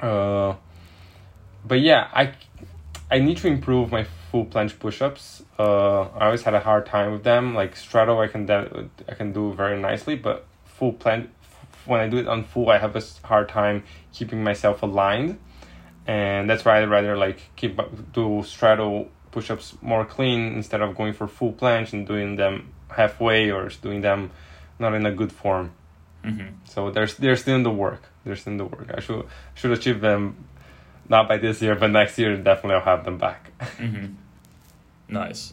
Uh, but yeah, I I need to improve my full planche push-ups. Uh, I always had a hard time with them. Like straddle, I can de- I can do very nicely, but full planche when I do it on full, I have a hard time keeping myself aligned. and that's why I'd rather like keep do straddle push-ups more clean instead of going for full planche and doing them halfway or doing them not in a good form. Mm-hmm. So there's they're still in the work. They're still in the work. I should should achieve them, not by this year, but next year definitely I'll have them back. Mm-hmm. Nice.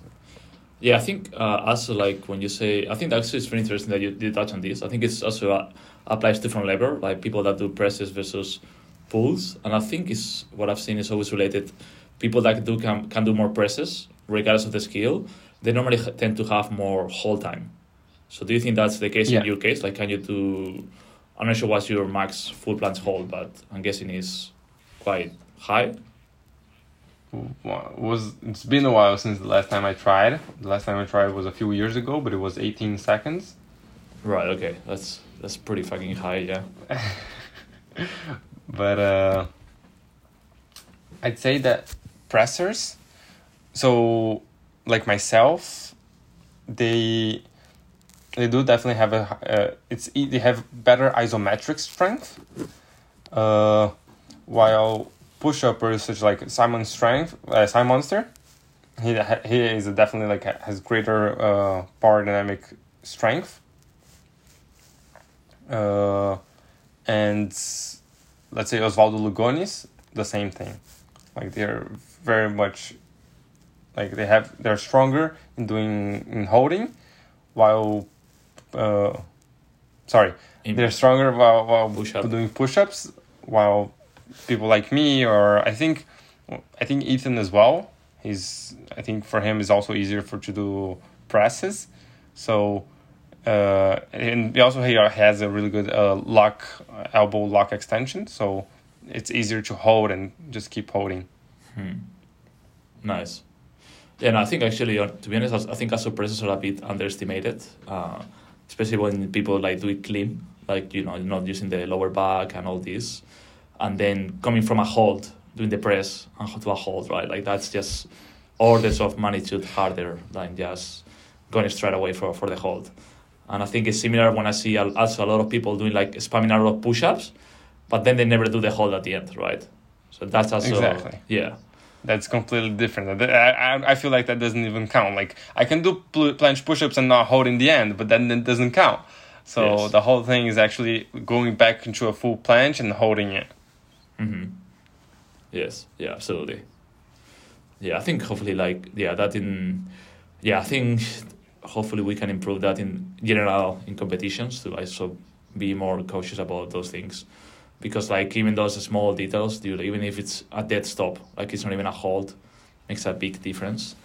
Yeah, I think uh, also like when you say, I think actually it's very interesting that you did touch on this. I think it's also uh, applies to different level, like people that do presses versus pulls, and I think is what I've seen is always related. People that do can can do more presses regardless of the skill. They normally tend to have more hold time. So do you think that's the case Yeah. in your case? Like, can you do? I'm not sure what's your max full planche hold, but I'm guessing is quite high. Well, was it's been a while since the last time I tried. The last time I tried was a few years ago, but it was 18 seconds. Right. Okay. That's that's pretty fucking high. Yeah. But uh, I'd say that pressers, so like myself, they they do definitely have a uh, it's they have better isometric strength. Uh, while push uppers such like Simon Strength, uh, Simonster, he he is definitely like has greater uh, power dynamic strength. Uh, and let's say Osvaldo Lugones, the same thing. Like they're very much like they have they're stronger in doing in holding, while uh, sorry In- they're stronger while while Push-up. doing push-ups, while people like me or I think I think Ethan as well. He's I think for him is also easier for to do presses, so. Uh, and he also he has a really good uh, lock elbow lock extension, so it's easier to hold and just keep holding. Hmm. Nice. Yeah, no, I think actually, uh, to be honest, I think also presses are a bit underestimated, uh, especially when people like do it clean, like you know, not using the lower back and all this, and then coming from a hold, doing the press and to a hold, right? Like that's just orders of magnitude harder than just going straight away for for the hold. And I think it's similar when I see also a lot of people doing like spamming a lot of push-ups, but then they never do the hold at the end, right? So that's also Exactly. yeah. That's completely different. I, I, feel like that doesn't even count. Like I can do pl- planche push-ups and not hold in the end, but then it doesn't count. So Yes. the whole thing is actually going back into a full planche and holding it. hmm Yes. Yeah. Absolutely. Yeah. I think hopefully, like, yeah, that in, yeah, I think hopefully we can improve that in general in competitions to also be more cautious about those things, because like even those small details, dude, even if it's a dead stop, like it's not even a hold, makes a big difference.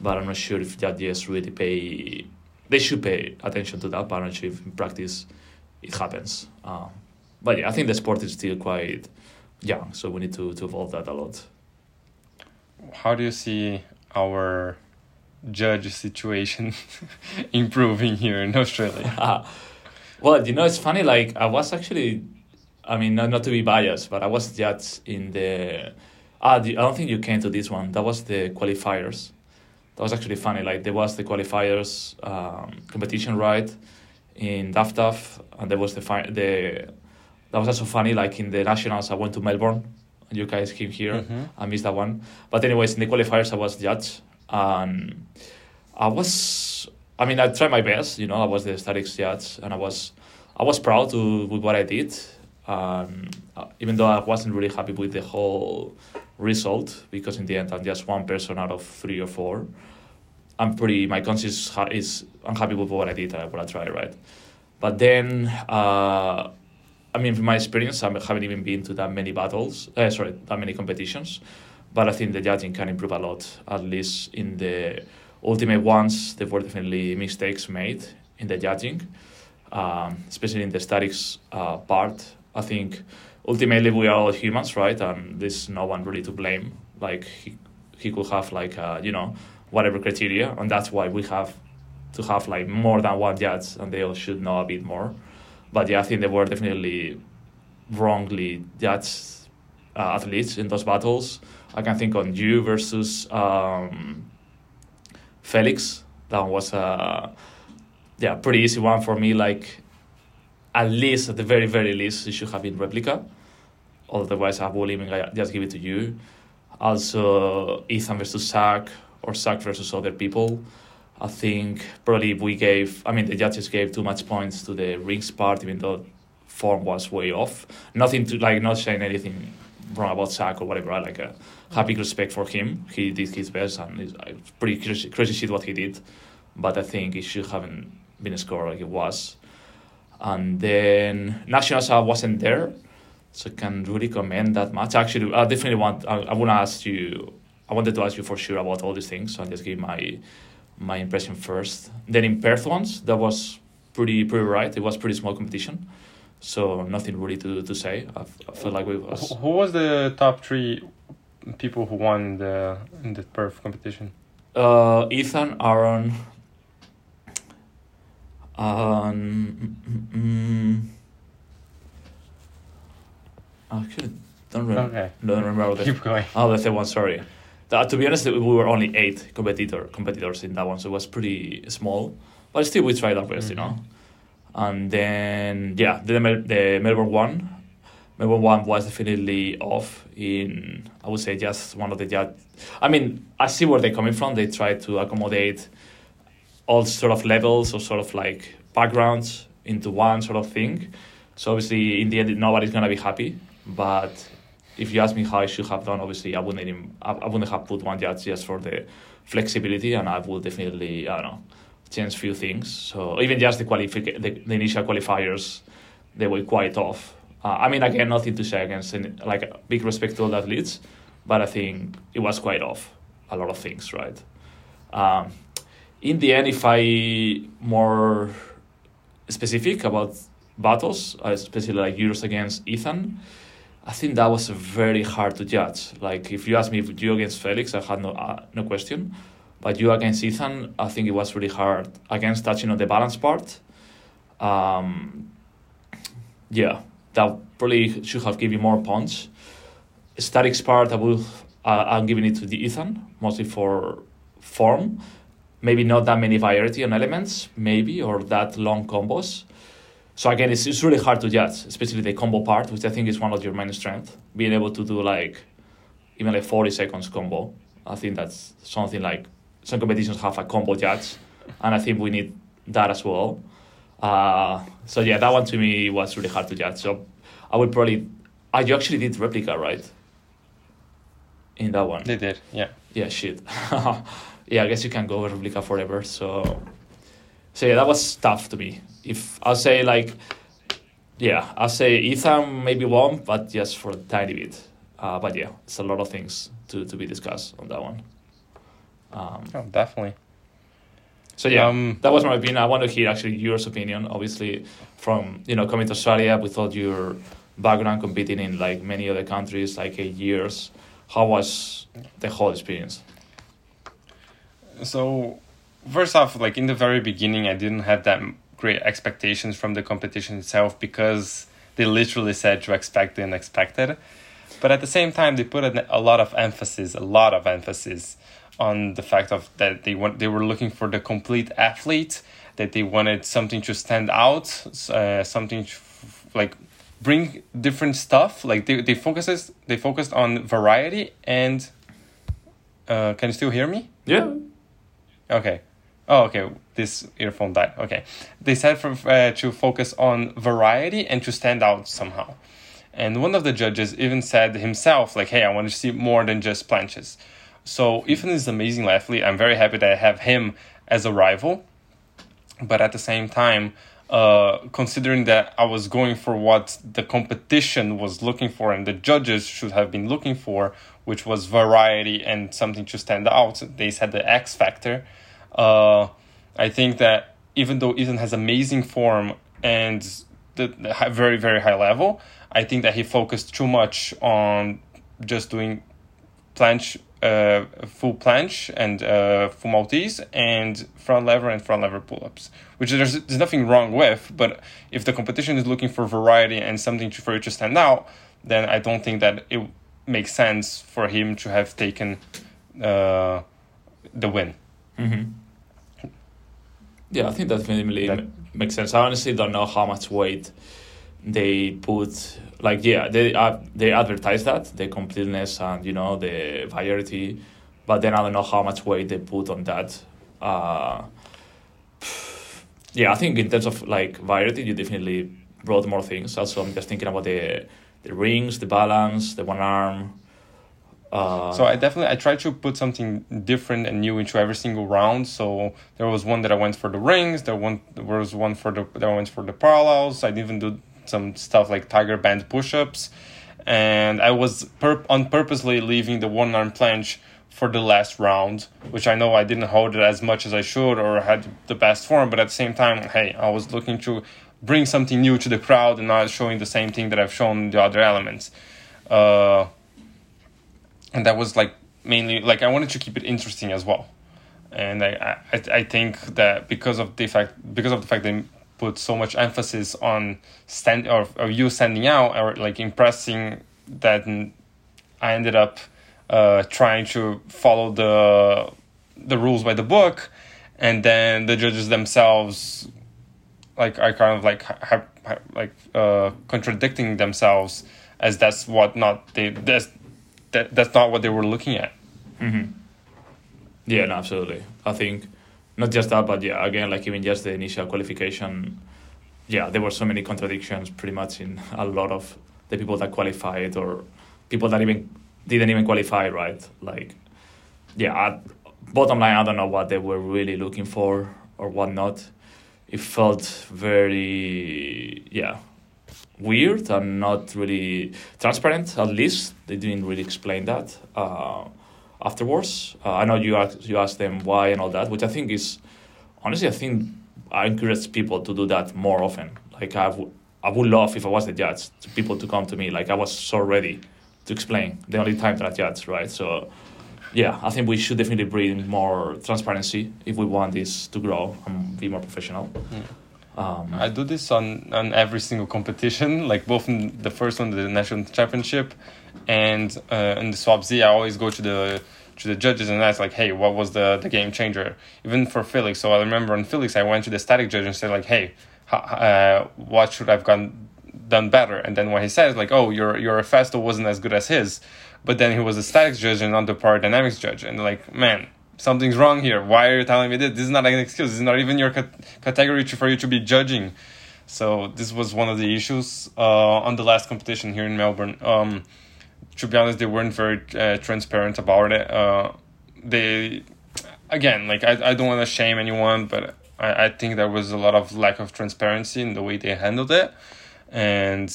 But I'm not sure if judges really pay. They should pay attention to that, but I'm not sure if in practice it happens. Um, but yeah, I think the sport is still quite young, so we need to, to evolve that a lot. How do you see our judge situation improving here in Australia? well, you know, it's funny. Like I was actually, I mean, not, not to be biased, but I was judged in the. Ah, I don't think you came to this one. That was the qualifiers. That was actually funny. Like there was the qualifiers um, competition, right, in DAFTAF, and there was the fi- the. That was also funny. Like in the nationals, I went to Melbourne. and You guys came here. Mhm. I missed that one. But anyways, in the qualifiers, I was judged, and I was. I mean, I tried my best. You know, I was the statics judge, and I was, I was proud to with what I did. Um, uh, even though I wasn't really happy with the whole result, because in the end, I'm just one person out of three or four. I'm pretty. My conscience is. I'm happy with what I did. Uh, what I tried, right? But then, uh, I mean, from my experience, I haven't even been to that many battles. Uh, sorry, that many competitions. But I think the judging can improve a lot. At least in the ultimate ones, there were definitely mistakes made in the judging, um, especially in the statics uh, part. I think ultimately we are all humans, right? And there's no one really to blame. Like he, he could have like uh, you know whatever criteria, and that's why we have to have like more than one judge, and they all should know a bit more. But yeah, I think they were definitely wrongly judged uh, athletes in those battles. I can think on you versus um, Felix. That was a yeah pretty easy one for me. Like at least at the very very least, it should have been replica. Otherwise, I will even just give it to you. Also, Ethan versus Zach or Zach versus other people. I think probably we gave, I mean, the judges gave too much points to the rings part, even though form was way off. Nothing to, like, not saying anything wrong about Zach or whatever. I like a happy respect for him. He did his best and it's uh, pretty crazy, crazy shit what he did. But I think it should haven't been a score like it was. And then Nationals I wasn't there, so I can really comment that much. Actually, I definitely want, I, I want to ask you, I wanted to ask you for sure about all these things, so I'll just give my my impression first. Then in Perth ones, that was pretty pretty right. It was pretty small competition, so nothing really to, to say. I, I feel like we was. Who was the top three people who won the in the Perth competition? Uh, Ethan, Aaron, um, mm. actually don't remember. Okay. Don't remember the. Keep going. Oh, the third one. Sorry. Uh, to be honest, we were only eight competitor competitors in that one, so it was pretty small. But still, we tried our best, Mm-hmm. you know. And then yeah, the the Melbourne one, Melbourne one was definitely off. In I would say just one of the judge. I mean, I see where they're coming from. They try to accommodate all sort of levels or sort of like backgrounds into one sort of thing. So obviously, in the end, nobody's gonna be happy. But if you ask me how I should have done, obviously I wouldn't even, I, wouldn't have put one judge just for the flexibility, and I would definitely I don't know change few things. So even just the qualific the, the initial qualifiers, they were quite off. Uh, I mean, again, nothing to say against like big respect to all the athletes, but I think it was quite off a lot of things, right? Um, in the end, if I more specific about battles, uh, especially like Euros against Ethan, I think that was very hard to judge. Like if you ask me if you against Felix, I had no uh, no question, but you against Ethan, I think it was really hard. Against touching on the balance part, um, yeah, that probably should have given more punch. Statics part, I will, uh, I'm giving it to the Ethan mostly for form. Maybe not that many variety on elements, maybe, or that long combos. So again, it's, it's really hard to judge, especially the combo part, which I think is one of your main strength. Being able to do like even like 40 seconds combo. I think that's something like some competitions have a combo judge, and I think we need that as well. Uh, so yeah, that one to me was really hard to judge. So I would probably, I you actually did replica right? In that one, They did, yeah. yeah, shit. yeah, I guess you can go with replica forever. So, so yeah, that was tough to me. If I'll say like, yeah, I'll say Ethan maybe won, but just for a tiny bit. Uh, but yeah, it's a lot of things to, to be discussed on that one. Um, Oh, definitely. so yeah, Um, that was my opinion. I want to hear actually yours opinion. Obviously, from you know coming to Australia with all your background competing in like many other countries, like eight years. How was the whole experience? So, first off, like in the very beginning, I didn't have that great expectations from the competition itself because they literally said to expect the unexpected. But at the same time, they put a, a lot of emphasis, a lot of emphasis on the fact of that they want they were looking for the complete athlete, that they wanted something to stand out, uh, something to, f- like bring different stuff. Like they they focuses they focused on variety and. Uh, can you still hear me? Yeah, Okay. Oh, okay. This earphone died. Okay. They said for uh, to focus on variety and to stand out somehow. And one of the judges even said himself, like, "Hey, I want to see more than just planches." So Ethan is an amazing athlete. I'm very happy that I have him as a rival. But at the same time, uh, considering that I was going for what the competition was looking for and the judges should have been looking for, which was variety and something to stand out, they said the X factor. Uh, I think that even though Ethan has amazing form and the, the high, very very high level, I think that he focused too much on just doing planche, uh, full planche and uh, full Maltese and front lever and front lever pull ups, which there's, there's nothing wrong with. But if the competition is looking for variety and something to, for you to stand out, then I don't think that it makes sense for him to have taken uh, the win. Mm-hmm. Yeah, I think that definitely That- makes sense. I honestly don't know how much weight they put like yeah they uh, they advertise that the completeness and you know the variety, but then I don't know how much weight they put on that. Uh, yeah, I think in terms of like variety, you definitely brought more things. Also, I'm just thinking about the the rings, the balance, the one arm. Uh, so I definitely I tried to put something different and new into every single round. So there was one that I went for the rings. There one there was one for the that I went for the parallels. I didn't even do some stuff like tiger bend push-ups, and I was on purposely leaving the one arm planche for the last round, which I know I didn't hold it as much as I should or had the best form. But at the same time, hey, I was looking to bring something new to the crowd and not showing the same thing that I've shown the other elements. Uh, and that was like mainly like I wanted to keep it interesting as well, and I I, I think that because of the fact because of the fact they put so much emphasis on stand or, or you standing out or like impressing that I ended up uh, trying to follow the the rules by the book, and then the judges themselves like are kind of like have, like uh, contradicting themselves as that's what not they that's that that's not what they were looking at. Mm-hmm. Yeah, no, absolutely. I think not just that, but yeah, again, like even just the initial qualification, yeah, there were so many contradictions pretty much in a lot of the people that qualified or people that even didn't even qualify, right? Like, yeah, bottom line, I don't know what they were really looking for or what not. It felt very, yeah, weird and not really transparent. At least they didn't really explain that uh, afterwards. Uh, I know you asked, you asked them why and all that, which I think is honestly I think I encourage people to do that more often. Like I, w- I would love if I was the judge, to people to come to me. Like I was so ready to explain the only time that I judge, right? So yeah, I think we should definitely bring more transparency if we want this to grow and be more professional. Mm. Um, I do this on, on every single competition, like both in the first one, the national championship, and uh, in the swap Z, I always go to the to the judges and ask like, hey, what was the, the game changer? Even for Felix. So I remember on Felix, I went to the static judge and said like, hey, uh, what should I've gone done better? And then what he says like, oh, your your Festo wasn't as good as his, but then he was a static judge and not the power dynamics judge, and like, man, something's wrong here. Why are you telling me this? This is not an excuse. This is not even your category to, for you to be judging. So this was one of the issues uh, on the last competition here in Melbourne. Um, to be honest, they weren't very uh, transparent about it. Uh, they, again, like I, I don't want to shame anyone, but I, I think there was a lot of lack of transparency in the way they handled it, and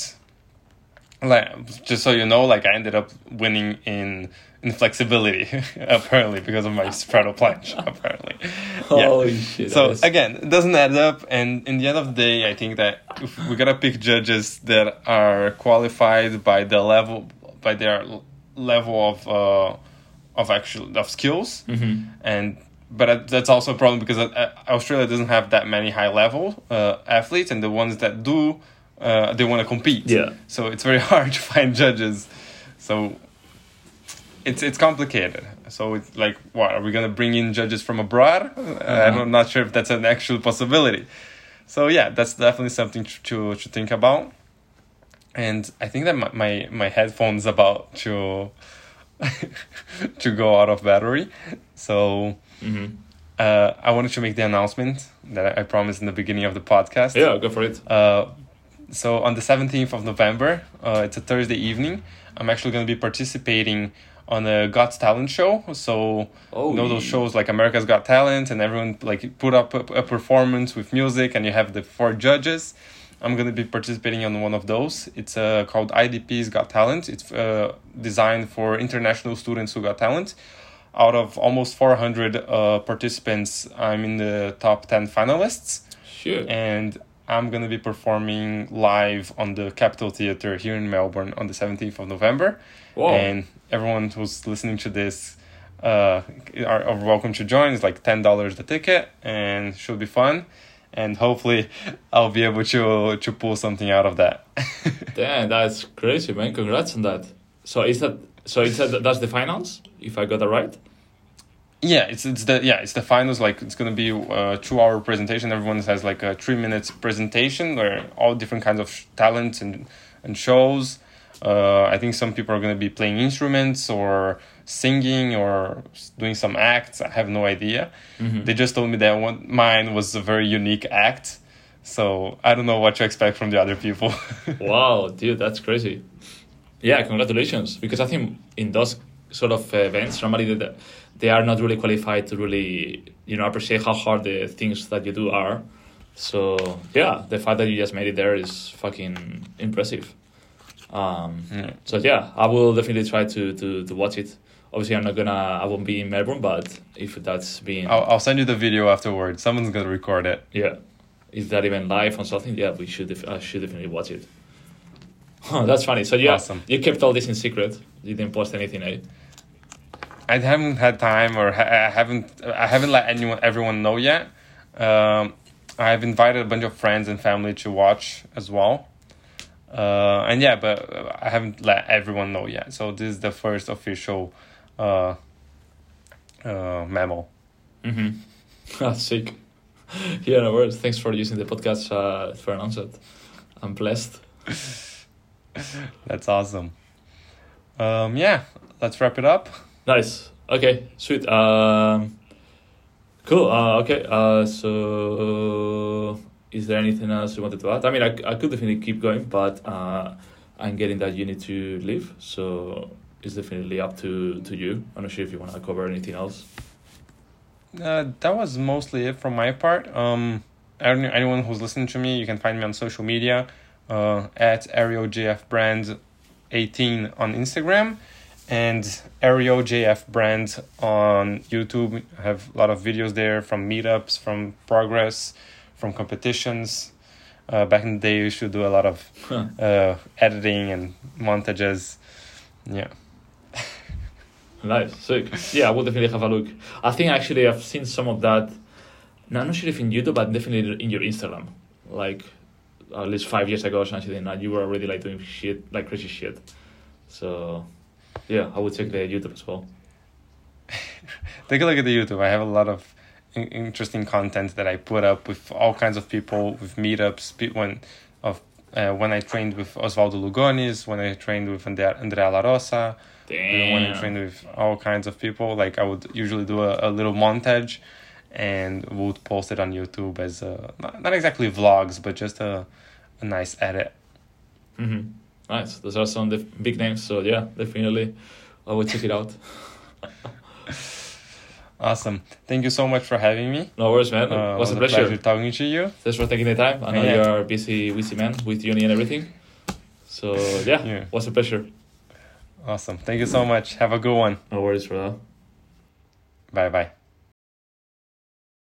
like just so you know, like I ended up winning in inflexibility apparently because of my straddle planche apparently holy yeah. shit so again it doesn't add up and in the end of the day i think that if we gotta pick judges that are qualified by the level by their level of uh of actual of skills mm-hmm. and but that's also a problem because uh, australia doesn't have that many high level uh, athletes and the ones that do uh, they want to compete yeah so it's very hard to find judges so it's it's complicated. So it's like, what are we gonna bring in judges from abroad? Uh-huh. I'm not sure if that's an actual possibility. So yeah, that's definitely something to to, to think about. And I think that my my, my headphones about to to go out of battery. So mm-hmm. uh, I wanted to make the announcement that I promised in the beginning of the podcast. Yeah, go for it. Uh, so on the 17th of November, uh, it's a Thursday evening. I'm actually going to be participating on a God's Talent show. So oh, you know those shows like America's Got Talent, and everyone like put up a, a, performance with music, and you have the four judges. I'm gonna be participating on one of those. It's uh, called IDP's Got Talent. It's uh, designed for international students who got talent. Out of almost 400 uh, participants, I'm in the top 10 finalists. Sure. And I'm gonna be performing live on the Capitol Theatre here in Melbourne on the 17th of November. Whoa. And everyone who's listening to this uh, are, are welcome to join. It's like ten dollars the ticket, and should be fun. And hopefully, I'll be able to to pull something out of that. Damn, that's crazy, man! Congrats on that. So is that so? Is that that's the finals? If I got that right. yeah it's it's the yeah it's the finals like it's gonna be a two hour presentation everyone has like a three minutes presentation where all different kinds of talents and and shows uh, i think some people are gonna be playing instruments or singing or doing some acts i have no idea Mhm. they just told me that one mine was a very unique act so i don't know what to expect from the other people wow, dude, that's crazy. Yeah, congratulations. Because I think in those sort of events, normally they, they are not really qualified to really, you know, appreciate how hard the things that you do are. So yeah, the fact that you just made it there is fucking impressive. Um, Yeah. So yeah, I will definitely try to, to, to watch it. Obviously, I'm not gonna. I won't be in Melbourne, but if that's being I'll, I'll send you the video afterwards someone's gonna record it yeah. Is that even live on something? Yeah, we should. Def- I should definitely watch it. Huh, that's funny. So yeah, Awesome. you kept all this in secret. You didn't post anything, eh? I haven't had time, or ha- I haven't. I haven't let anyone, everyone know yet. Um, I've invited a bunch of friends and family to watch as well. Uh, and yeah, but I haven't let everyone know yet. So this is the first official uh, uh, memo. Mm-hmm. Sick. Yeah, no worries. Thanks for using the podcast uh, for announcing it. I'm blessed. That's awesome. Um, yeah, let's wrap it up. Nice. Okay, sweet. Um, cool. Uh, okay. Uh, so, is there anything else you wanted to add? I mean, I, I could definitely keep going, but uh, I'm getting that you need to leave. So, it's definitely up to, to you. I'm not sure if you want to cover anything else. Uh, that was mostly it from my part. Um, any- anyone who's listening to me, you can find me on social media uh, at ArielJF Brand 18 on Instagram and ArielJF Brand on YouTube. I have a lot of videos there from meetups, from progress, from competitions. Uh, back in the day, you should do a lot of uh, editing and montages. Yeah. Nice, sick. Yeah, I will definitely have a look. I think actually I've seen some of that. I'm not sure if in YouTube, but definitely in your Instagram. Like at least five years ago or something, and you were already like doing shit, like crazy shit. So yeah, I would check the YouTube as well. take a look at the YouTube. I have a lot of in- interesting content that I put up with all kinds of people, with meetups. When of uh, when I trained with Osvaldo Lugones, when I trained with Andre- Andrea La Rosa, when I trained with all kinds of people. Like I would usually do a, a little montage, and would post it on YouTube as a not, not exactly vlogs, but just a a nice edit. Mm-hmm. Nice. Those are some def- big names. So yeah, definitely, I would check it out. Awesome. Thank you so much for having me. No worries, man. Uh, it was a a pleasure. talking to you. Thanks for taking the time. I know Yeah. you are a busy, busy man with uni and everything. So yeah, Yeah. was a pleasure. Awesome. Thank you so much. Have a good one. No worries, brother. Bye bye.